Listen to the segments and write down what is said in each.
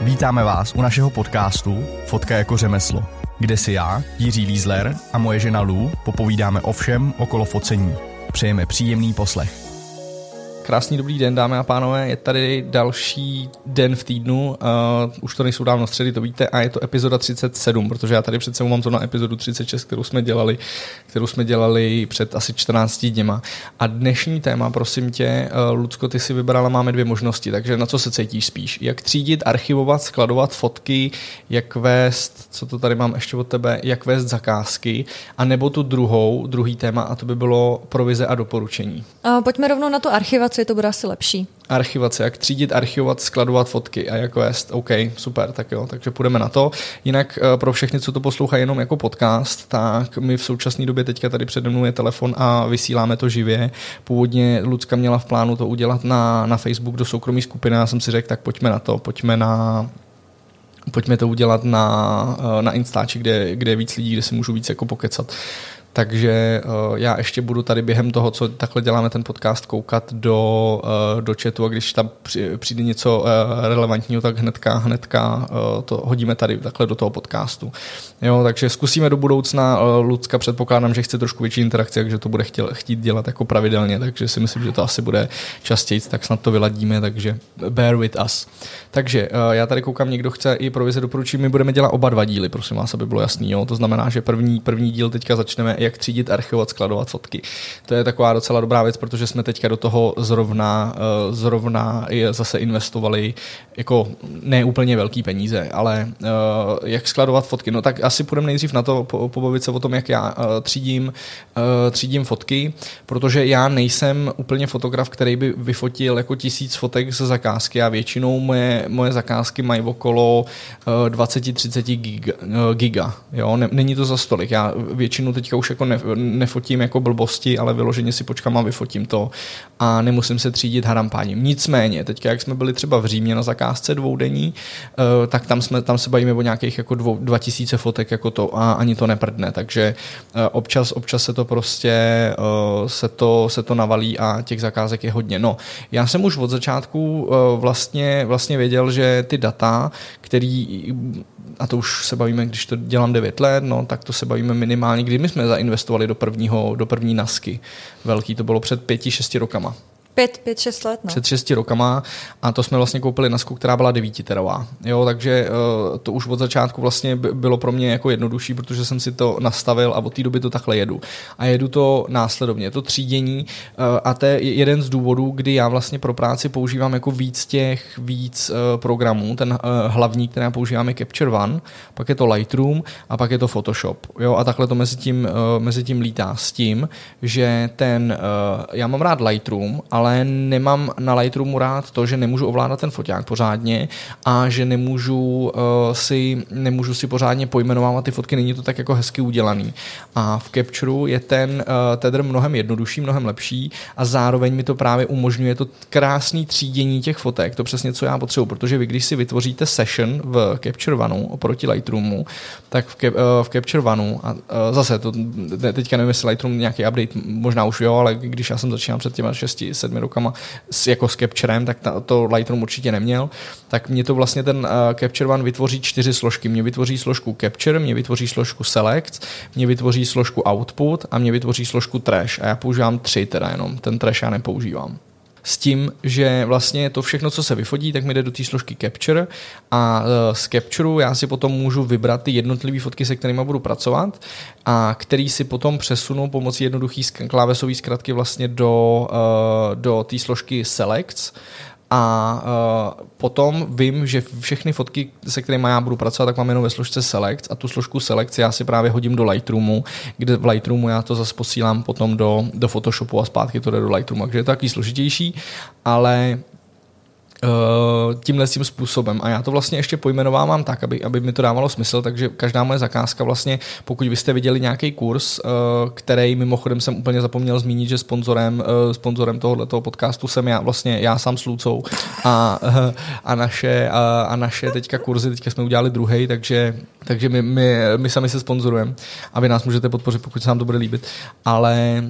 Vítáme vás u našeho podcastu Fotka jako řemeslo, kde si já, Jiří Lízler a moje žena Lou popovídáme o všem okolo focení. Přejeme příjemný poslech. Krásný dobrý den, dámy a pánové. Je tady další den v týdnu. Uh, už to nejsou dávno středy, to víte, a je to epizoda 37, protože já tady před mám to na epizodu 36, kterou jsme dělali, kterou jsme dělali před asi 14 dněma. A dnešní téma, prosím tě, uh, Lucko, ty si vybrala, máme dvě možnosti, takže na co se cítíš spíš? Jak třídit, archivovat, skladovat fotky, jak vést, co to tady mám ještě od tebe, jak vést zakázky, a nebo tu druhou, druhý téma, a to by bylo provize a doporučení. Uh, pojďme rovnou na tu archivaci archivaci to bude asi lepší. Archivace, jak třídit, archivovat, skladovat fotky a jak vést. OK, super, tak jo, takže půjdeme na to. Jinak eh, pro všechny, co to poslouchají jenom jako podcast, tak my v současné době teďka tady přede mnou je telefon a vysíláme to živě. Původně Lucka měla v plánu to udělat na, na Facebook do soukromí skupiny, já jsem si řekl, tak pojďme na to, pojďme na pojďme to udělat na, eh, na Instači, kde, kde je víc lidí, kde si můžu víc jako pokecat. Takže uh, já ještě budu tady během toho, co takhle děláme ten podcast, koukat do, uh, do chatu a když tam přijde něco uh, relevantního, tak hnedka, hnedka to hodíme tady takhle do toho podcastu. Jo, takže zkusíme do budoucna. Lucka předpokládám, že chce trošku větší interakce, takže to bude chtěl, chtít dělat jako pravidelně, takže si myslím, že to asi bude častěji, tak snad to vyladíme, takže bear with us. Takže já tady koukám, někdo chce i provize doporučit, my budeme dělat oba dva díly, prosím vás, aby bylo jasný. Jo? To znamená, že první, první díl teďka začneme jak třídit, archivovat, skladovat fotky. To je taková docela dobrá věc, protože jsme teďka do toho zrovna, eh, zrovna zase investovali jako ne úplně velký peníze, ale eh, jak skladovat fotky. No tak asi půjdeme nejdřív na to pobavit se o tom, jak já eh, třídím, třídím fotky, protože já nejsem úplně fotograf, který by vyfotil jako tisíc fotek ze zakázky a většinou moje, moje zakázky mají okolo 20-30 giga, giga jo? Není to za stolik. Já většinu teďka už jako ne, nefotím jako blbosti, ale vyloženě si počkám a vyfotím to a nemusím se třídit harampáním. Nicméně, teďka jak jsme byli třeba v Římě na zakázce dvoudenní, eh, tak tam, jsme, tam se bavíme o nějakých jako dvou, 2000 fotek jako to a ani to neprdne, takže eh, občas, občas se to prostě eh, se to, se to navalí a těch zakázek je hodně. No, já jsem už od začátku vlastně, vlastně věděl, že ty data, který a to už se bavíme, když to dělám 9 let, no, tak to se bavíme minimálně, kdy my jsme zainvestovali do, prvního, do první nasky. Velký to bylo před pěti, šesti rokama. Pět, pět, šest let. No. Před šesti rokama a to jsme vlastně koupili nasku, která byla devítiterová. Jo, takže uh, to už od začátku vlastně bylo pro mě jako jednodušší, protože jsem si to nastavil a od té doby to takhle jedu. A jedu to následovně, to třídění uh, a to je jeden z důvodů, kdy já vlastně pro práci používám jako víc těch víc uh, programů. Ten uh, hlavní, který používám je Capture One, pak je to Lightroom a pak je to Photoshop. Jo, a takhle to mezi tím, uh, mezi tím lítá s tím, že ten, uh, já mám rád Lightroom, ale ale nemám na Lightroomu rád to, že nemůžu ovládat ten foťák pořádně a že nemůžu uh, si, nemůžu si pořádně pojmenovávat ty fotky, není to tak jako hezky udělaný. A v Capture je ten uh, tether mnohem jednodušší, mnohem lepší a zároveň mi to právě umožňuje to krásné třídění těch fotek, to přesně co já potřebuji, protože vy když si vytvoříte session v Capture One oproti Lightroomu, tak v, uh, v Capture One a uh, zase to teďka nevím, jestli Lightroom nějaký update, možná už jo, ale když já jsem začínal před těma 6, 7 sedmi rokama s, jako s Capturem, tak ta, to Lightroom určitě neměl, tak mě to vlastně ten uh, Capture One vytvoří čtyři složky. Mě vytvoří složku Capture, mě vytvoří složku Select, mě vytvoří složku Output a mě vytvoří složku Trash. A já používám tři teda jenom, ten Trash já nepoužívám s tím, že vlastně to všechno, co se vyfotí, tak mi jde do té složky Capture a e, z Capture já si potom můžu vybrat ty jednotlivé fotky, se kterými budu pracovat a který si potom přesunu pomocí jednoduché klávesové zkratky vlastně do, e, do té složky Selects a uh, potom vím, že všechny fotky, se kterými já budu pracovat, tak mám jenom ve složce Select. A tu složku Select já si právě hodím do Lightroomu, kde v Lightroomu já to zase posílám potom do, do Photoshopu a zpátky to jde do Lightroomu, takže je to taky složitější, ale tímhle tím způsobem. A já to vlastně ještě pojmenovávám tak, aby, aby mi to dávalo smysl, takže každá moje zakázka vlastně, pokud vy jste viděli nějaký kurz, uh, který mimochodem jsem úplně zapomněl zmínit, že sponzorem, uh, sponzorem tohoto podcastu jsem já, vlastně já sám s Lucou a, a, naše, a, a naše teďka kurzy, teďka jsme udělali druhý, takže, takže my, my, my sami se sponzorujeme a vy nás můžete podpořit, pokud se vám to bude líbit. Ale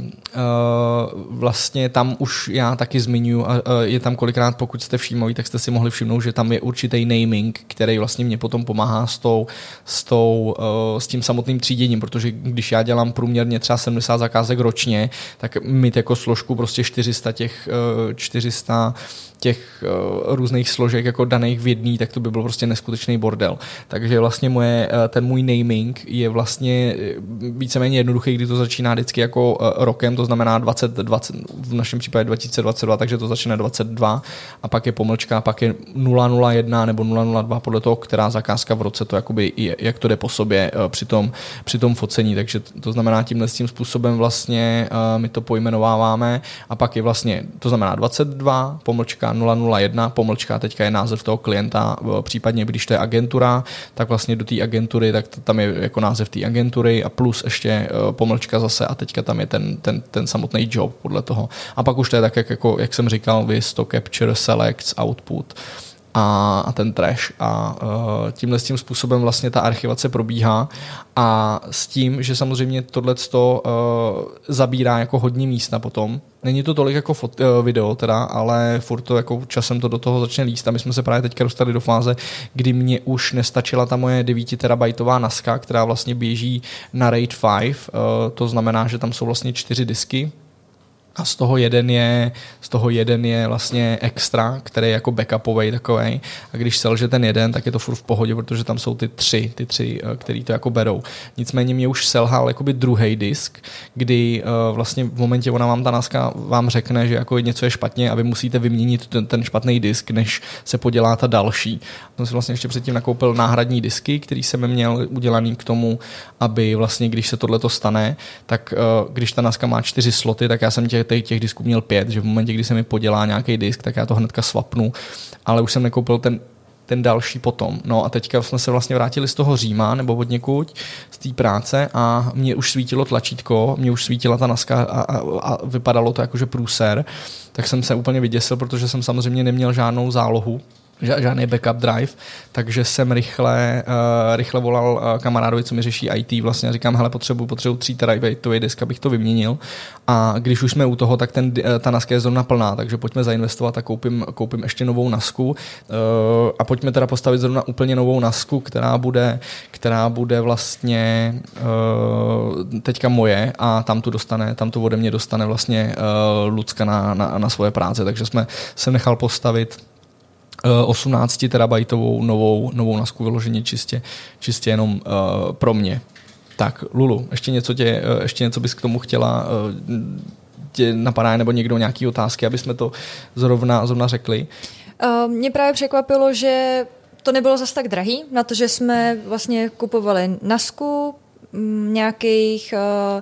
vlastně tam už já taky zmiňuji, je tam kolikrát, pokud jste všímali, zajímavý, tak jste si mohli všimnout, že tam je určitý naming, který vlastně mě potom pomáhá s, tou, s, tou, uh, s tím samotným tříděním, protože když já dělám průměrně třeba 70 zakázek ročně, tak mít jako složku prostě 400 těch uh, 400 těch uh, různých složek jako daných v jedný, tak to by byl prostě neskutečný bordel. Takže vlastně moje, uh, ten můj naming je vlastně eh, víceméně jednoduchý, kdy to začíná vždycky jako rokem, to znamená 20, 20, v našem případě 2022, takže to začíná 22 a pak je pomlčka, pak je 001 nebo 002 podle toho, která zakázka v roce to jakoby je, jak to jde po sobě při, tom, při tom focení, takže to znamená tímhle tím způsobem vlastně my to pojmenováváme a pak je vlastně, to znamená 22 pomlčka pomlčka 001, pomlčka teďka je název toho klienta, případně když to je agentura, tak vlastně do té agentury, tak tam je jako název té agentury a plus ještě e, pomlčka zase a teďka tam je ten, ten, ten samotný job podle toho. A pak už to je tak, jak, jako, jak jsem říkal, vys to capture, selects, output a, a ten trash. A uh, tímhle tím způsobem vlastně ta archivace probíhá a s tím, že samozřejmě tohle uh, zabírá jako hodně místa potom. Není to tolik jako fot, uh, video teda, ale furt to jako časem to do toho začne líst a my jsme se právě teďka dostali do fáze, kdy mě už nestačila ta moje 9 terabajtová naska, která vlastně běží na RAID 5, uh, to znamená, že tam jsou vlastně čtyři disky, a z toho jeden je, z toho jeden je vlastně extra, který je jako backupový takový. A když selže ten jeden, tak je to furt v pohodě, protože tam jsou ty tři, ty tři, eh, který to jako berou. Nicméně mě už selhal jakoby druhý disk, kdy uh, vlastně v momentě ona vám ta naska vám řekne, že jako něco je špatně a vy musíte vyměnit ten, ten špatný disk, než se podělá ta další. Jsem si vlastně ještě předtím nakoupil náhradní disky, který jsem měl udělaný k tomu, aby vlastně, když se tohle stane, tak uh, když ta naska má čtyři sloty, tak já jsem těch těch, těch disků měl pět, že v momentě, kdy se mi podělá nějaký disk, tak já to hnedka swapnu, ale už jsem nekoupil ten ten další potom. No a teďka jsme se vlastně vrátili z toho Říma nebo od někud, z té práce a mě už svítilo tlačítko, mě už svítila ta naska a, a, a vypadalo to jakože průser, tak jsem se úplně vyděsil, protože jsem samozřejmě neměl žádnou zálohu žádný backup drive, takže jsem rychle, uh, rychle volal uh, kamarádovi, co mi řeší IT, vlastně říkám, hele, potřebuji potřebuji 3 terabajtový disk, abych to vyměnil. A když už jsme u toho, tak ten, uh, ta naska je zrovna plná, takže pojďme zainvestovat a koupím, koupím ještě novou nasku. Uh, a pojďme teda postavit zrovna úplně novou nasku, která bude, která bude vlastně uh, teďka moje a tam tu dostane, tam to ode mě dostane vlastně uh, Lucka na, na, na svoje práce, takže jsme se nechal postavit 18 eh, terabajtovou novou, novou nasku vyloženě čistě, čistě jenom uh, pro mě. Tak, Lulu, ještě něco, tě, uh, ještě něco bys k tomu chtěla uh, tě napadá, nebo někdo nějaký otázky, aby jsme to zrovna, zrovna řekli? Uh, mě právě překvapilo, že to nebylo zas tak drahý, na to, že jsme vlastně kupovali nasku, nějakých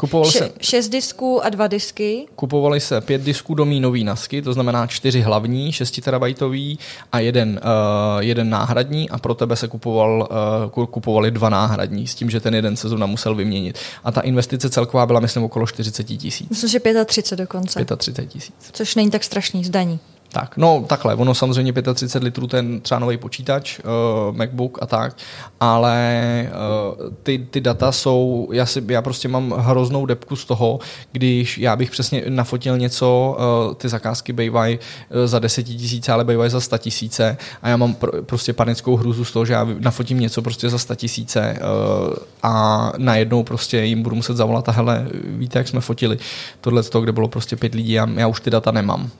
uh, še- šest disků a dva disky. Kupovali se pět disků do nový nasky, to znamená čtyři hlavní, 6 terabajtový a jeden, uh, jeden náhradní a pro tebe se kupoval, uh, kupovali dva náhradní s tím, že ten jeden sezóna musel vyměnit. A ta investice celková byla, myslím, okolo 40 tisíc. Myslím, že 35 dokonce. 35 tisíc. Což není tak strašný zdaní. Tak, no takhle, ono samozřejmě 35 litrů ten třeba nový počítač, uh, MacBook a tak, ale uh, ty, ty data jsou, já, si, já prostě mám hroznou depku z toho, když já bych přesně nafotil něco, uh, ty zakázky bývají za 10 tisíce, ale bývají za 100 tisíce a já mám pr- prostě panickou hrůzu z toho, že já nafotím něco prostě za 100 tisíce uh, a najednou prostě jim budu muset zavolat a hele, víte, jak jsme fotili tohle z toho, kde bylo prostě pět lidí a já už ty data nemám.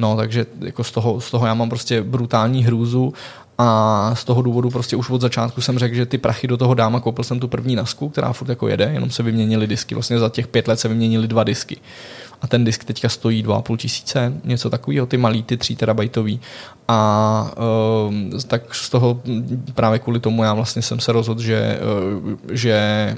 No, takže jako z, toho, z toho já mám prostě brutální hrůzu a z toho důvodu prostě už od začátku jsem řekl, že ty prachy do toho dám a koupil jsem tu první nasku, která furt jako jede, jenom se vyměnily disky. Vlastně za těch pět let se vyměnily dva disky. A ten disk teďka stojí 2,5 tisíce, něco takového, ty malý, ty 3 terabajtový. A uh, tak z toho právě kvůli tomu já vlastně jsem se rozhodl, že, uh, že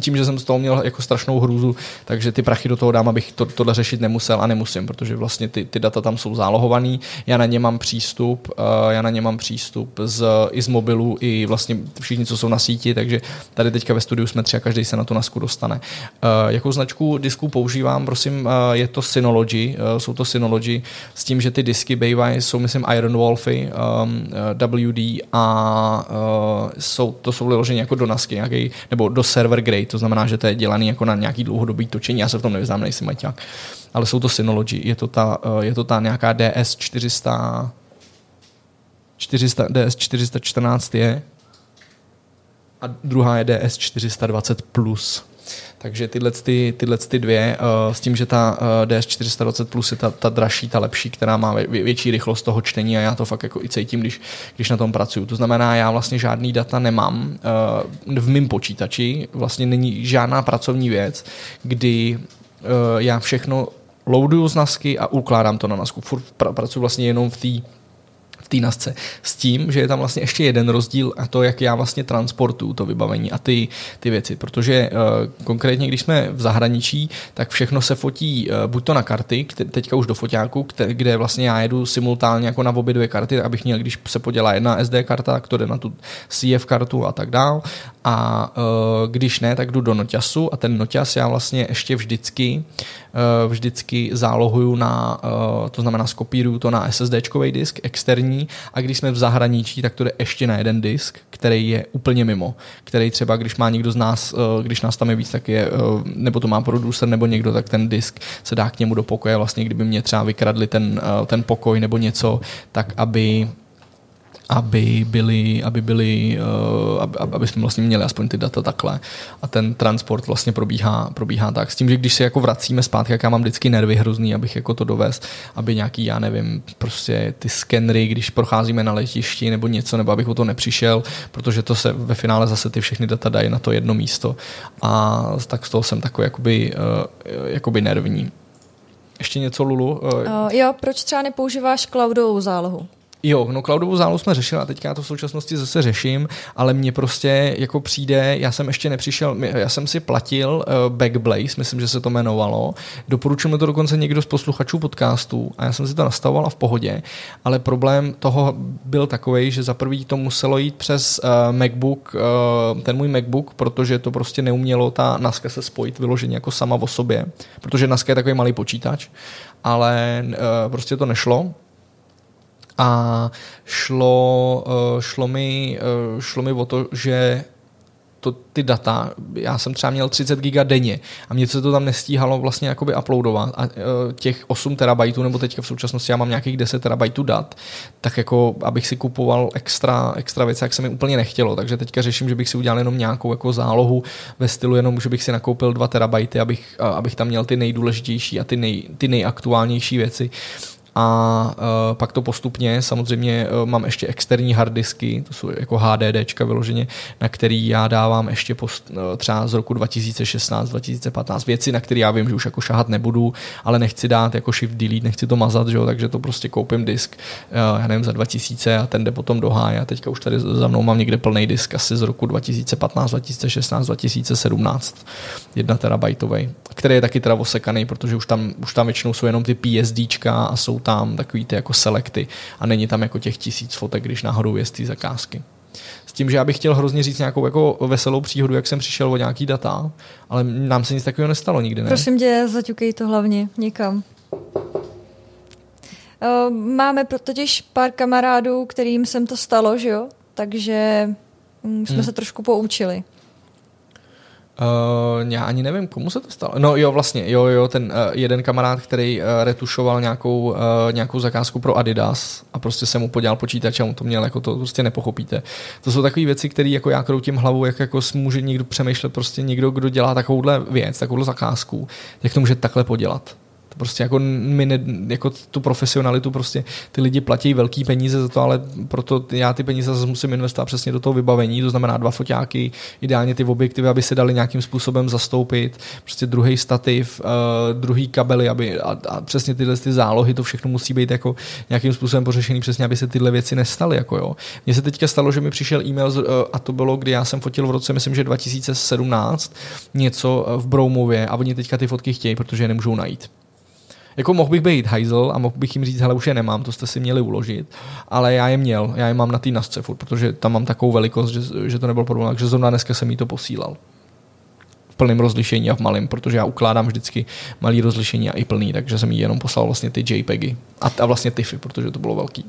tím, že jsem z toho měl jako strašnou hrůzu, takže ty prachy do toho dám, abych to, tohle řešit nemusel a nemusím, protože vlastně ty, ty data tam jsou zálohovaný, já na ně mám přístup, uh, já na ně mám přístup z, i z mobilu, i vlastně všichni, co jsou na síti, takže tady teďka ve studiu jsme tři a každý se na tu nasku dostane. Uh, jakou značku disků používám, prosím, uh, je to Synology, jsou to Synology s tím, že ty disky bývají, jsou myslím Iron Wolfy, um, WD a jsou, to jsou vyloženě jako do nasky, nějaký, nebo do série server grade, to znamená, že to je dělaný jako na nějaký dlouhodobý točení, já se v tom nevyznám, nejsem maťák, ale jsou to Synology, je to ta, eh, je to ta nějaká DS 400, 400 DS 414 je a druhá je DS 420 plus. Takže tyhle, ty, tyhle ty dvě, uh, s tím, že ta uh, DS420 Plus je ta, ta dražší, ta lepší, která má vě, větší rychlost toho čtení a já to fakt jako i cítím, když, když na tom pracuju. To znamená, já vlastně žádný data nemám uh, v mém počítači, vlastně není žádná pracovní věc, kdy já všechno loaduju z NASky a ukládám to na NASku. Furt pra, pracuji vlastně jenom v té té nasce. S tím, že je tam vlastně ještě jeden rozdíl a to, jak já vlastně transportuju to vybavení a ty, ty věci. Protože uh, konkrétně, když jsme v zahraničí, tak všechno se fotí uh, buď to na karty, teďka už do foťáku, kde vlastně já jedu simultánně jako na obě dvě karty, abych měl, když se podělá jedna SD karta, tak to jde na tu CF kartu a tak dál. A uh, když ne, tak jdu do noťasu a ten noťas já vlastně ještě vždycky vždycky zálohuju na, uh, to znamená skopíruju to na SSDčkový disk externí a když jsme v zahraničí, tak to jde ještě na jeden disk, který je úplně mimo, který třeba, když má někdo z nás, uh, když nás tam je víc, tak je, nebo to má producer nebo někdo, tak ten disk se dá k němu do pokoje, vlastně kdyby mě třeba vykradli ten, ten pokoj nebo něco, tak aby aby byli, aby, byli, uh, aby, aby jsme vlastně měli aspoň ty data takhle. A ten transport vlastně probíhá, probíhá tak. S tím, že když se jako vracíme zpátky, jak já mám vždycky nervy hrozný, abych jako to dovez, aby nějaký, já nevím, prostě ty skenry, když procházíme na letišti nebo něco, nebo abych o to nepřišel, protože to se ve finále zase ty všechny data dají na to jedno místo. A tak z toho jsem takový jakoby, uh, jakoby nervní. Ještě něco, Lulu? Uh, jo, proč třeba nepoužíváš cloudovou zálohu? Jo, no cloudovou zálohu jsme řešili a teďka já to v současnosti zase řeším, ale mně prostě jako přijde, já jsem ještě nepřišel, já jsem si platil uh, Backblaze, myslím, že se to jmenovalo, doporučil mi to dokonce někdo z posluchačů podcastu a já jsem si to nastavoval a v pohodě, ale problém toho byl takový, že za prvý to muselo jít přes uh, MacBook, uh, ten můj MacBook, protože to prostě neumělo ta NASCA se spojit vyloženě jako sama o sobě, protože NASCA je takový malý počítač, ale uh, prostě to nešlo, a šlo, eh, šlo, mi, eh, šlo mi o to, že to, ty data, já jsem třeba měl 30 giga denně a mě se to tam nestíhalo vlastně jakoby uploadovat a uh, těch 8 terabajtů, nebo teďka v současnosti já mám nějakých 10 terabajtů dat, tak jako abych si kupoval extra, extra věci, jak se mi úplně nechtělo, takže teďka řeším, že bych si udělal jenom nějakou jako zálohu ve stylu jenom, že bych si nakoupil 2 terabajty, abych, abych tam měl ty nejdůležitější a ty, nej, ty nejaktuálnější věci a uh, pak to postupně, samozřejmě uh, mám ještě externí harddisky, to jsou jako HDDčka vyloženě, na který já dávám ještě post, uh, třeba z roku 2016, 2015 věci, na které já vím, že už jako šahat nebudu, ale nechci dát jako shift delete, nechci to mazat, že jo, takže to prostě koupím disk, uh, já nevím, za 2000 a ten jde potom do háje. Teďka už tady za mnou mám někde plný disk asi z roku 2015, 2016, 2017, jedna terabajtový, který je taky teda osekaný, protože už tam, už tam většinou jsou jenom ty PSDčka a jsou tam takový ty jako selekty a není tam jako těch tisíc fotek, když náhodou je z té zakázky. S tím, že já bych chtěl hrozně říct nějakou jako veselou příhodu, jak jsem přišel o nějaký data, ale nám se nic takového nestalo nikdy, ne? Prosím tě, zaťukej to hlavně někam. Eh, máme totiž pár kamarádů, kterým jsem to stalo, že jo? Takže mm, jsme hmm. se trošku poučili. Uh, já ani nevím, komu se to stalo. No jo, vlastně, jo, jo, ten uh, jeden kamarád, který uh, retušoval nějakou, uh, nějakou zakázku pro Adidas a prostě se mu podělal počítač a mu to měl, jako to prostě nepochopíte. To jsou takové věci, které jako já kroutím hlavou, jak jako může někdo přemýšlet, prostě někdo, kdo dělá takovouhle věc, takovouhle zakázku, jak to může takhle podělat. To prostě jako, my ne, jako tu profesionalitu prostě ty lidi platí velký peníze za to, ale proto já ty peníze zase musím investovat přesně do toho vybavení, to znamená dva foťáky, ideálně ty objektivy, aby se dali nějakým způsobem zastoupit, prostě druhý stativ, uh, druhý kabely, aby a, a přesně tyhle ty zálohy, to všechno musí být jako nějakým způsobem pořešený přesně, aby se tyhle věci nestaly. Jako jo. Mně se teďka stalo, že mi přišel e-mail uh, a to bylo, kdy já jsem fotil v roce, myslím, že 2017 něco v Broumově a oni teďka ty fotky chtějí, protože je nemůžou najít. Jako mohl bych být hajzl a mohl bych jim říct, hele, už je nemám, to jste si měli uložit, ale já je měl, já je mám na té nasce furt, protože tam mám takovou velikost, že, že to nebyl problém, takže zrovna dneska jsem jí to posílal. V plném rozlišení a v malém, protože já ukládám vždycky malý rozlišení a i plný, takže jsem jí jenom poslal vlastně ty JPEGy a, a vlastně TIFFy, protože to bylo velký.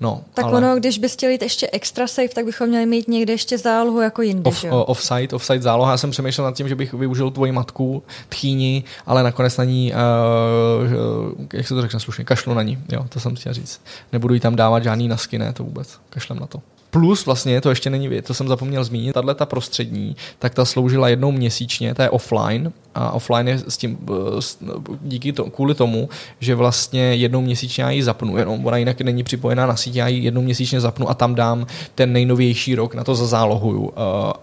No, tak ale... ono, když bys chtěl jít ještě extra safe, tak bychom měli mít někde ještě zálohu jako jinde, off, že? Offside, offside záloha. Já jsem přemýšlel nad tím, že bych využil tvoji matku, tchýni, ale nakonec na ní, uh, jak se to řekne slušně, kašlu na ní. Jo, to jsem chtěl říct. Nebudu jí tam dávat žádný nasky, ne, to vůbec. Kašlem na to. Plus vlastně, to ještě není to jsem zapomněl zmínit, tahle ta prostřední, tak ta sloužila jednou měsíčně, ta je offline a offline je s tím, eh, díky to, kvůli tomu, že vlastně jednou měsíčně já ji zapnu, jenom ona jinak není připojená na síť, já ji jednou měsíčně zapnu a tam dám ten nejnovější rok, na to zazálohuju, uh,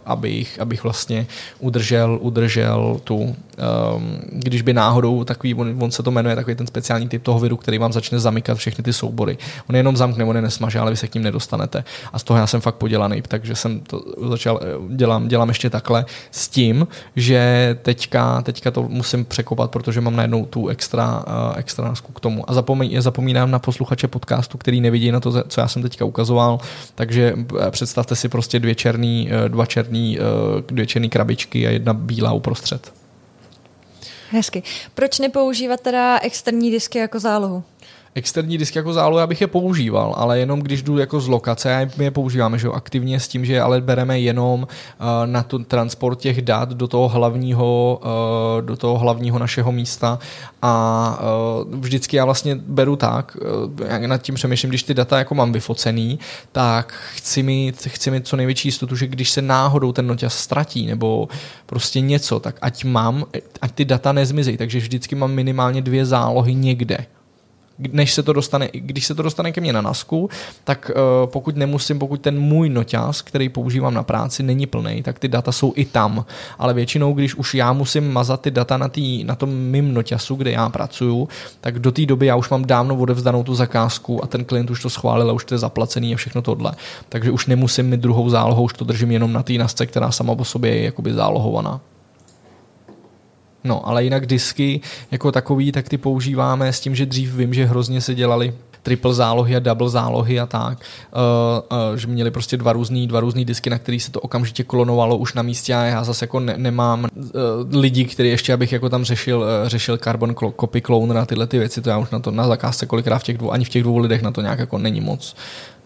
abych, abych vlastně udržel, udržel tu, um, když by náhodou takový, on, on, se to jmenuje, takový ten speciální typ toho viru, který vám začne zamykat všechny ty soubory. On jenom zamkne, on je nesmaže, ale vy se k ním nedostanete. A z toho já jsem fakt podělaný, takže jsem to začal, eh, dělám, dělám ještě takhle s tím, že teďka, teďka to musím překopat, protože mám najednou tu extra, uh, extra k tomu. A zapomí, zapomínám na posluchače podcastu, který nevidí na to, co já jsem teďka ukazoval, takže eh, představte si prostě dvě černý, dva černý, dvě černý krabičky a jedna bílá uprostřed. Hezky. Proč nepoužívat teda externí disky jako zálohu? Externí disk jako zálohu, abych je používal, ale jenom když jdu jako z lokace, my je používáme že aktivně s tím, že ale bereme jenom uh, na tu transport těch dat do toho hlavního, uh, do toho hlavního našeho místa. A uh, vždycky já vlastně beru tak, jak nad tím přemýšlím, když ty data jako mám vyfocený, tak chci mít, chci mít co největší jistotu, že když se náhodou ten noťaz ztratí nebo prostě něco, tak ať mám, ať ty data nezmizí, takže vždycky mám minimálně dvě zálohy někde než se to dostane, když se to dostane ke mně na nasku, tak uh, pokud nemusím, pokud ten můj noťaz, který používám na práci, není plný, tak ty data jsou i tam. Ale většinou, když už já musím mazat ty data na, tý, na tom mým noťasu, kde já pracuju, tak do té doby já už mám dávno odevzdanou tu zakázku a ten klient už to schválil a už to je zaplacený a všechno tohle. Takže už nemusím mít druhou zálohu, už to držím jenom na té nasce, která sama o sobě je jakoby zálohovaná. No, ale jinak disky jako takový, tak ty používáme s tím, že dřív vím, že hrozně se dělali triple zálohy a double zálohy a tak, uh, uh, že měli prostě dva různý, dva různý disky, na který se to okamžitě klonovalo už na místě a já zase jako ne, nemám uh, lidi, který ještě abych jako tam řešil, uh, řešil carbon copy clone a tyhle ty věci, to já už na to na zakázce kolikrát v těch dvou, ani v těch dvou lidech na to nějak jako není moc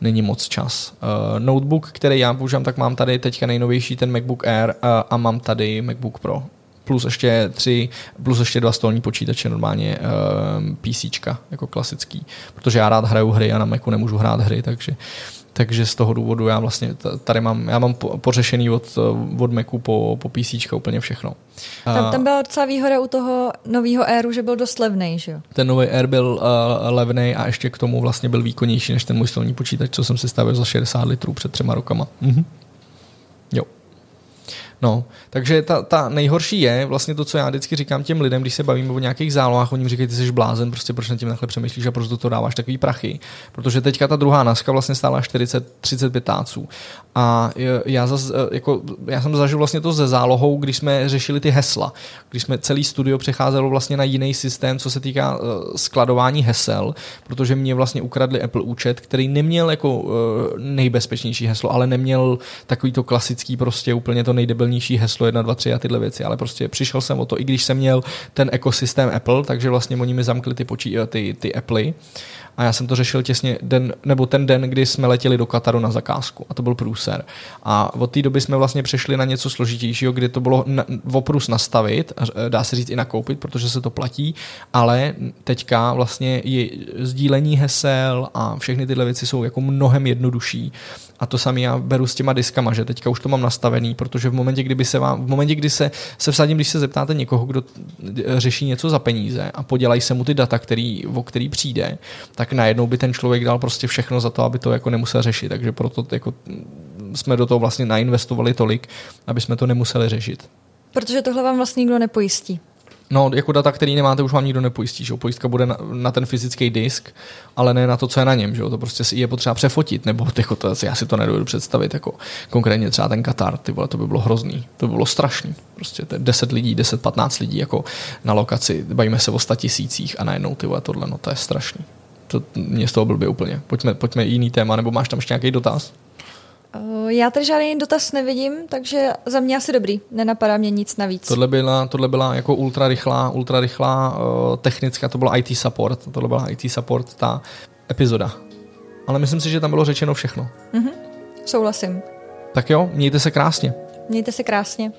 není moc čas. Uh, notebook, který já používám, tak mám tady teďka nejnovější ten MacBook Air uh, a mám tady MacBook Pro plus ještě tři, plus ještě dva stolní počítače, normálně ehm, PC, jako klasický. Protože já rád hraju hry a na Macu nemůžu hrát hry, takže takže z toho důvodu já vlastně tady mám, já mám pořešený od, od Macu po, po PC úplně všechno. Tam, tam byla docela výhoda u toho nového Airu, že byl dost levný, že jo? Ten nový Air byl uh, levný a ještě k tomu vlastně byl výkonnější než ten můj stolní počítač, co jsem si stavil za 60 litrů před třema rokama. Mhm. No, takže ta, ta nejhorší je vlastně to, co já vždycky říkám těm lidem, když se bavíme o nějakých zálohách, oni říkají, ty jsi blázen, prostě proč na tím takhle přemýšlíš a proč do toho dáváš takový prachy. Protože teďka ta druhá naska vlastně stála 40, 35 táců. A já, zas, jako, já jsem zažil vlastně to ze zálohou, když jsme řešili ty hesla. Když jsme celý studio přecházelo vlastně na jiný systém, co se týká uh, skladování hesel, protože mě vlastně ukradli Apple účet, který neměl jako uh, nejbezpečnější heslo, ale neměl takový to klasický prostě úplně to nejdebilnější heslo 1, 2, 3 a tyhle věci, ale prostě přišel jsem o to, i když jsem měl ten ekosystém Apple, takže vlastně oni mi zamkli ty, počí, ty, ty Apple a já jsem to řešil těsně den, nebo ten den, kdy jsme letěli do Kataru na zakázku a to byl průser. A od té doby jsme vlastně přešli na něco složitějšího, kdy to bylo na, oprus nastavit, dá se říct i nakoupit, protože se to platí, ale teďka vlastně je sdílení hesel a všechny tyhle věci jsou jako mnohem jednodušší a to samé já beru s těma diskama, že teďka už to mám nastavený, protože v momentě, kdyby se vám, v momentě, kdy se, se vsadím, když se zeptáte někoho, kdo řeší něco za peníze a podělají se mu ty data, který, o který přijde, tak najednou by ten člověk dal prostě všechno za to, aby to jako nemusel řešit. Takže proto jako jsme do toho vlastně nainvestovali tolik, aby jsme to nemuseli řešit. Protože tohle vám vlastně nikdo nepojistí. No, jako data, který nemáte, už vám nikdo nepojistí. Že? Pojistka bude na, na, ten fyzický disk, ale ne na to, co je na něm. Že? To prostě si je potřeba přefotit, nebo jako to, já si to nedovedu představit. Jako konkrétně třeba ten Katar, ty vole, to by bylo hrozný. To by bylo strašný. Prostě to 10 lidí, 10-15 lidí jako na lokaci, bavíme se o 100 tisících a najednou ty vole, tohle, no to je strašný. To mě z toho blbě úplně. Pojďme, pojďme jiný téma, nebo máš tam ještě nějaký dotaz? já tady žádný dotaz nevidím, takže za mě asi dobrý. Nenapadá mě nic navíc. Tohle byla, tohle byla jako ultra rychlá, ultra rychlá uh, technická, to byla IT support. Tohle byla IT support, ta epizoda. Ale myslím si, že tam bylo řečeno všechno. Mm-hmm. Souhlasím. Tak jo, mějte se krásně. Mějte se krásně.